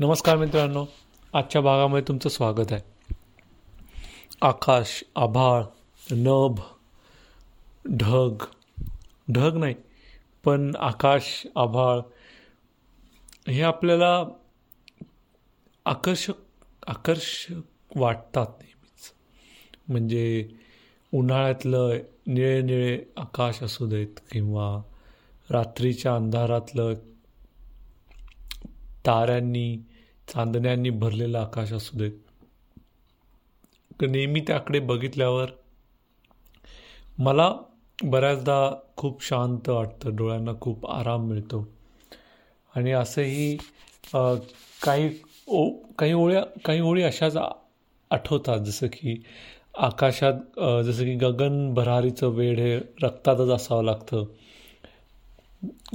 नमस्कार मित्रांनो आजच्या भागामध्ये तुमचं स्वागत आहे. आकाश आभाळ नभ ढग ढग नाही पण आकाश आभाळ हे आपल्याला आकर्षक आकर्षक वाटतात नेहमीच. म्हणजे उन्हाळ्यातलं निळे निळे आकाश असू देत किंवा रात्रीच्या अंधारातलं ताऱ्यांनी चांदण्यांनी भरलेलं आकाश असू देत. नेहमी त्याकडे बघितल्यावर मला बऱ्याचदा खूप शांत वाटतं डोळ्यांना खूप आराम मिळतो. आणि असंही काही ओ काही ओळ्या काही ओळी अशाच आठवतात जसं की आकाशात जसं की गगन भरारीचं वेळ हे रक्तातच असावं लागतं.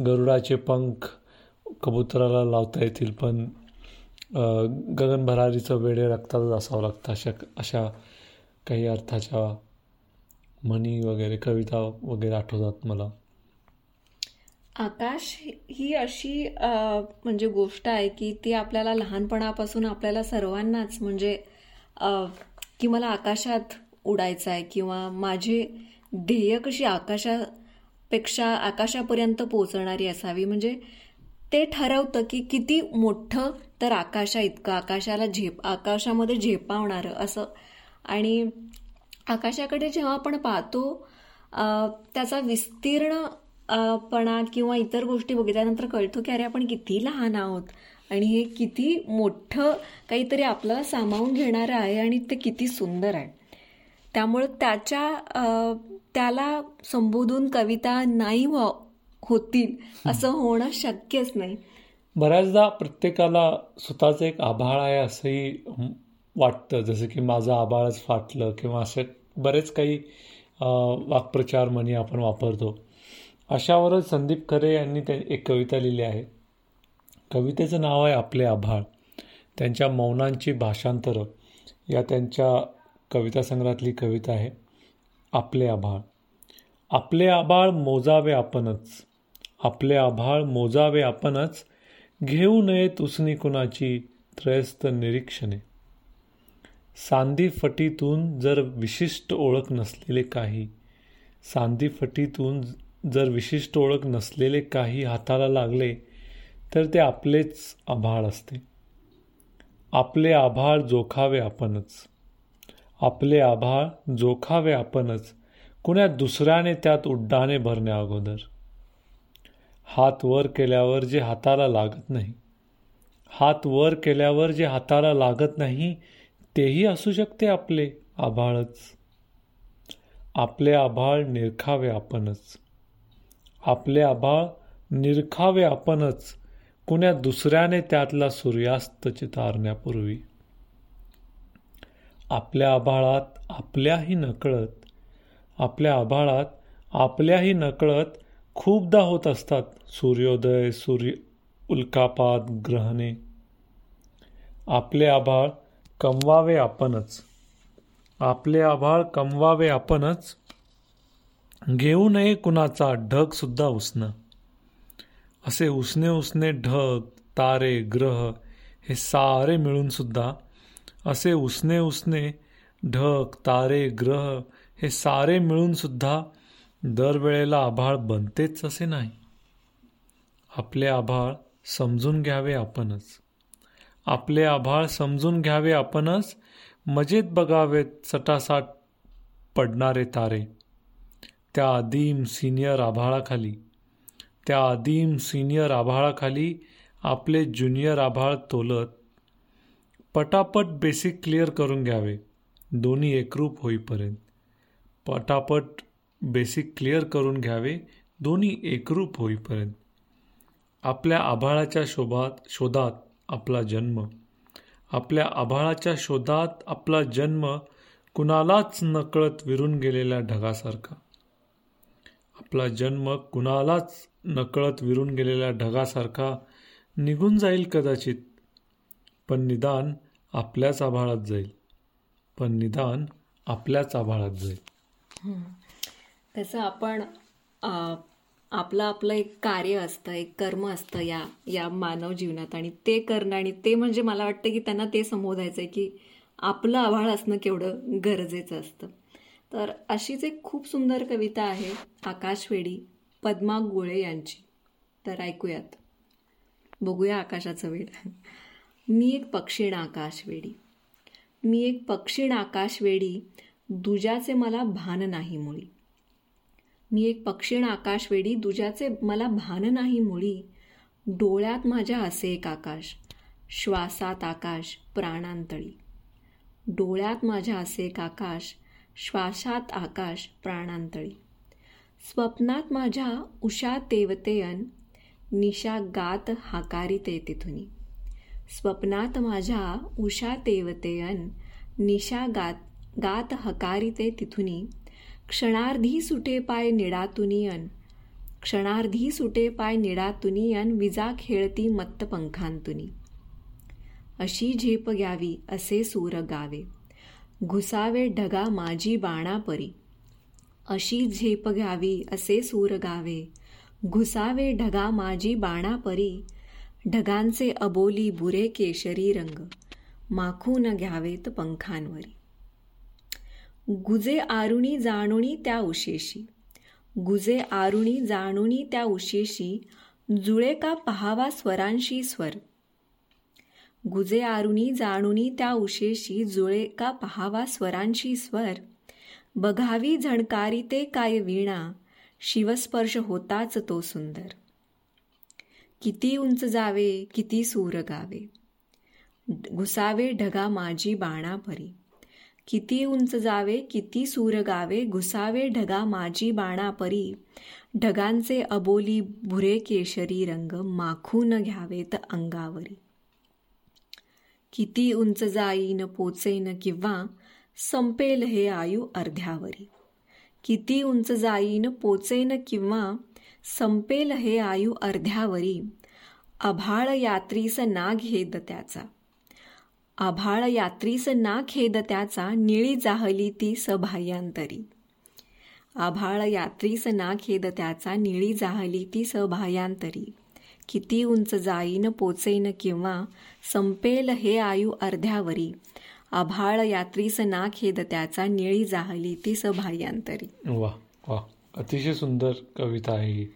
गरुडाचे पंख कबुतराला लावता येतील पण गगनभरारीचं वेळे रक्तातच असावं लागतं अशा अशा काही अर्थाच्या म्हणी वगैरे कविता वगैरे आठवतात मला. आकाश ही अशी म्हणजे गोष्ट आहे की ती आपल्याला लहानपणापासून आपल्याला सर्वांनाच म्हणजे की मला आकाशात उडायचं आहे किंवा माझे ध्येय कशी आकाशापेक्षा आकाशापर्यंत पोचणारी असावी. म्हणजे ते ठरवतं की किती मोठं तर आकाशा इतकं. आकाशाला झेप आकाशामध्ये झेपावणारं असं. आणि आकाशाकडे जेव्हा आपण पाहतो त्याचा विस्तीर्ण पणा किंवा इतर गोष्टी बघितल्यानंतर कळतो की अरे आपण किती लहान आहोत. आणि हे किती मोठं काहीतरी आपल्याला सामावून घेणारं आहे आणि ते किती सुंदर आहे. त्यामुळं त्याच्या त्याला संबोधून कविता नाही होतील असं होणं शक्यच नाही. बऱ्याचदा प्रत्येकाला स्वतःचं एक आभाळ आहे असंही वाटतं. जसं की माझं आभाळच फाटलं किंवा असे बरेच काही वाक्प्रचार म्हणी आपण वापरतो. अशावरच संदीप खरे यांनी त्या एक कविता लिहिली आहे. कवितेचं नाव आहे आपले आभाळ. त्यांच्या मौनांची भाषांतरं या त्यांच्या कविता संग्रहातली कविता आहे आपले आभाळ. आपले आभाळ मोजावे आपणच. आपले आभाळ मोजावे आपणच घेऊ नयेत उसनी कुणाची त्रयस्त निरीक्षणे. सांदी फटीतून जर विशिष्ट ओळख नसलेले काही सांदी फटीतून जर विशिष्ट ओळख नसलेले काही हाताला लागले तर ते आपलेच आभाळ असते. आपले आभाळ जोखावे आपणच. आपले आभाळ जोखावे आपणच. कुण्या दुसऱ्याने त्यात उड्डाणे भरण्या अगोदर. हात वर केल्यावर जे हाताला लागत नाही. हात वर केल्यावर जे हाताला लागत नाही तेही असू शकते आपले आभाळच. आपले आभाळ निरखावे आपणच. आपले आभाळ निरखावे आपणच. कुण्या दुसऱ्याने त्यातला सूर्यास्त चितारण्यापूर्वी. आपल्या आभाळात आपल्याही नकळत आपल्या आभाळात आपल्याही नकळत खूपदा होत असतात. सूर्योदय सूर्य उल्कापात ग्रहणे. आपले आभाळ कमवावे आपणच. आपले आभाळ कमवावे आपणच. घेऊ नये कुणाचा ढग सुद्धा उसणं असे उसने उसने ढग तारे ग्रह हे सारे मिळून सुद्धा असे उसने उसने ढग तारे ग्रह हे सारे मिळून सुद्धा दरवेळेला आभाळ बनतेच असे नाही. आपले आभाळ समजून घ्यावे आपणच. आपले आभाळ समजून घ्यावे आपणच. मजेत बघावेत सटासाट पडणारे तारे. त्या आदिम सिनियर आभाळाखाली. त्या आदिम सिनियर आभाळाखाली आपले ज्युनियर आभाळ तोलत. पटापट बेसिक क्लिअर करून घ्यावे. दोन्ही एकरूप होईपर्यंत. पटापट बेसिक क्लिअर करून घ्यावे दोन्ही एकरूप होईपर्यंत. आपल्या आभाळाच्या शोभात शोधात आपला जन्म. आपल्या आभाळाच्या शोधात आपला जन्म कुणालाच नकळत विरून गेलेल्या ढगासारखा. आपला जन्म कुणालाच नकळत विरून गेलेल्या ढगासारखा निघून जाईल कदाचित पण निदान आपल्याच आभाळात जाईल. पण निदान आपल्याच आभाळात जाईल. तसं आपण आपलं आपलं एक कार्य असतं एक कर्म असतं या या मानव जीवनात. आणि ते करणं आणि ते म्हणजे मला वाटतं की त्यांना ते संबोधायचं आहे की आपलं आभाळ असणं केवढं गरजेचं असतं. तर अशीच एक खूप सुंदर कविता आहे आकाशवेडी पद्मा गोळे यांची. तर ऐकूयात. बघूया आकाशाचं वेळ मी एक पक्षीण आकाशवेडी. मी एक पक्षीण आकाशवेडी दुजाचे मला भान नाही मुळी. मी एक पक्षीण आकाशवेडी दुजाचे मला भान नाही मुळी. डोळ्यात माझ्या असे एक आकाश श्वासात आकाश प्राणांतळी. डोळ्यात माझ्या असे एक आकाश श्वासात आकाश प्राणांतळी. स्वप्नात माझ्या उषा तेवतेयन निशा गात हाकारिते तिथुनी. स्वप्नात माझ्या उषा तेवतेयन निशा गात गात हकारिते तिथुनी. क्षणार्धी सुटे पाय निडातुनियन क्षणार्धी सुटे पाय निडातुनियन विजा खेळती मत्त पंखांतुनी अशी झेप घ्यावी असे सूर गावे घुसावे ढगा माझी बाणापरी अशी झेप घ्यावी असे सूर गावे घुसावे ढगा माझी बाणापरी ढगांचे अबोली बुरे केशरी रंग माखून घ्यावेत पंखांवरी गुजे आरुणी जाणुणी त्या उशेशी. गुजे आरुणी जाणुणी त्या उशेशी जुळे का पहावा स्वरांशी स्वर. गुजे आरुणी जाणुनी त्या उशेशी जुळे का पहावा स्वरांशी स्वर. बघावी झणकारी ते काय वीणा शिवस्पर्श होताच तो सुंदर. किती उंच जावे किती सूर गावे. घुसावे ढगा माझी बाणापरी. किती उंच जावे किती सूर गावे घुसावे ढगा माझी बाणापरी. ढगांचे अबोली भुरे केशरी रंग माखून घ्यावेत अंगावरी. किती उंच जाईन पोचेन किंवा संपेल हे आयु अर्ध्यावरी. किती उंच जाईन पोचेन किंवा संपेल हे आयु अर्ध्यावरी. अभाळ यात्रीस ना घेद त्याचा. आभाळ यात्रीस ना खेद त्याचा निळी जाहली ती सभायांतरी. आभाळ यात्रीस ना खेद त्याचा निळी जाहली ती सभायांतरी. किती उंच जाईन पोचेन किंवा संपेल हे आयु अर्ध्यावरी. आभाळ यात्रीस ना खेद त्याचा निळी जाहली ती सभायांतरी. वा वा. अतिशय सुंदर कविता आहे ही.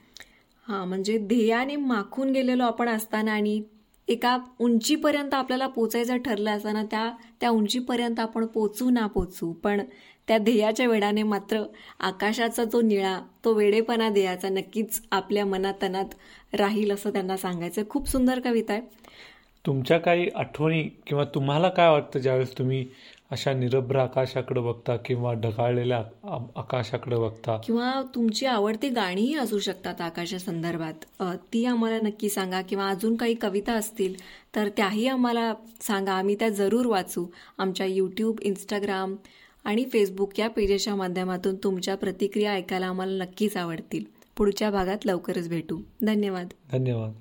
हा म्हणजे ध्येयाने माखून गेलेलो आपण असताना आणि एका उंचीपर्यंत आपल्याला पोचायचं ठरलं असताना त्या त्या उंचीपर्यंत आपण पोचू ना पोचू पण त्या ध्येयाच्या वेळाने मात्र आकाशाचा जो निळा तो वेडेपणा ध्येयाचा नक्कीच आपल्या मनातनात राहील असं त्यांना सांगायचं खूप सुंदर कविता आहे. तुमच्या काही आठवणी किंवा तुम्हाला काय वाटतं ज्यावेळेस तुम्ही अशा निरभ्र आकाशाकडे बघता किंवा ढगाळलेल्या आकाशाकडे बघता? किंवा तुमची आवडती गाणीही असू शकतात आकाशा संदर्भात. ती आम्हाला नक्की सांगा किंवा अजून काही कविता असतील तर त्याही आम्हाला सांगा. आम्ही त्या जरूर वाचू. आमच्या यूट्यूब इंस्टाग्राम आणि फेसबुक या पेजेसच्या माध्यमातून तुमच्या प्रतिक्रिया ऐकायला आम्हाला नक्कीच आवडतील. पुढच्या भागात लवकरच भेटू. धन्यवाद. धन्यवाद.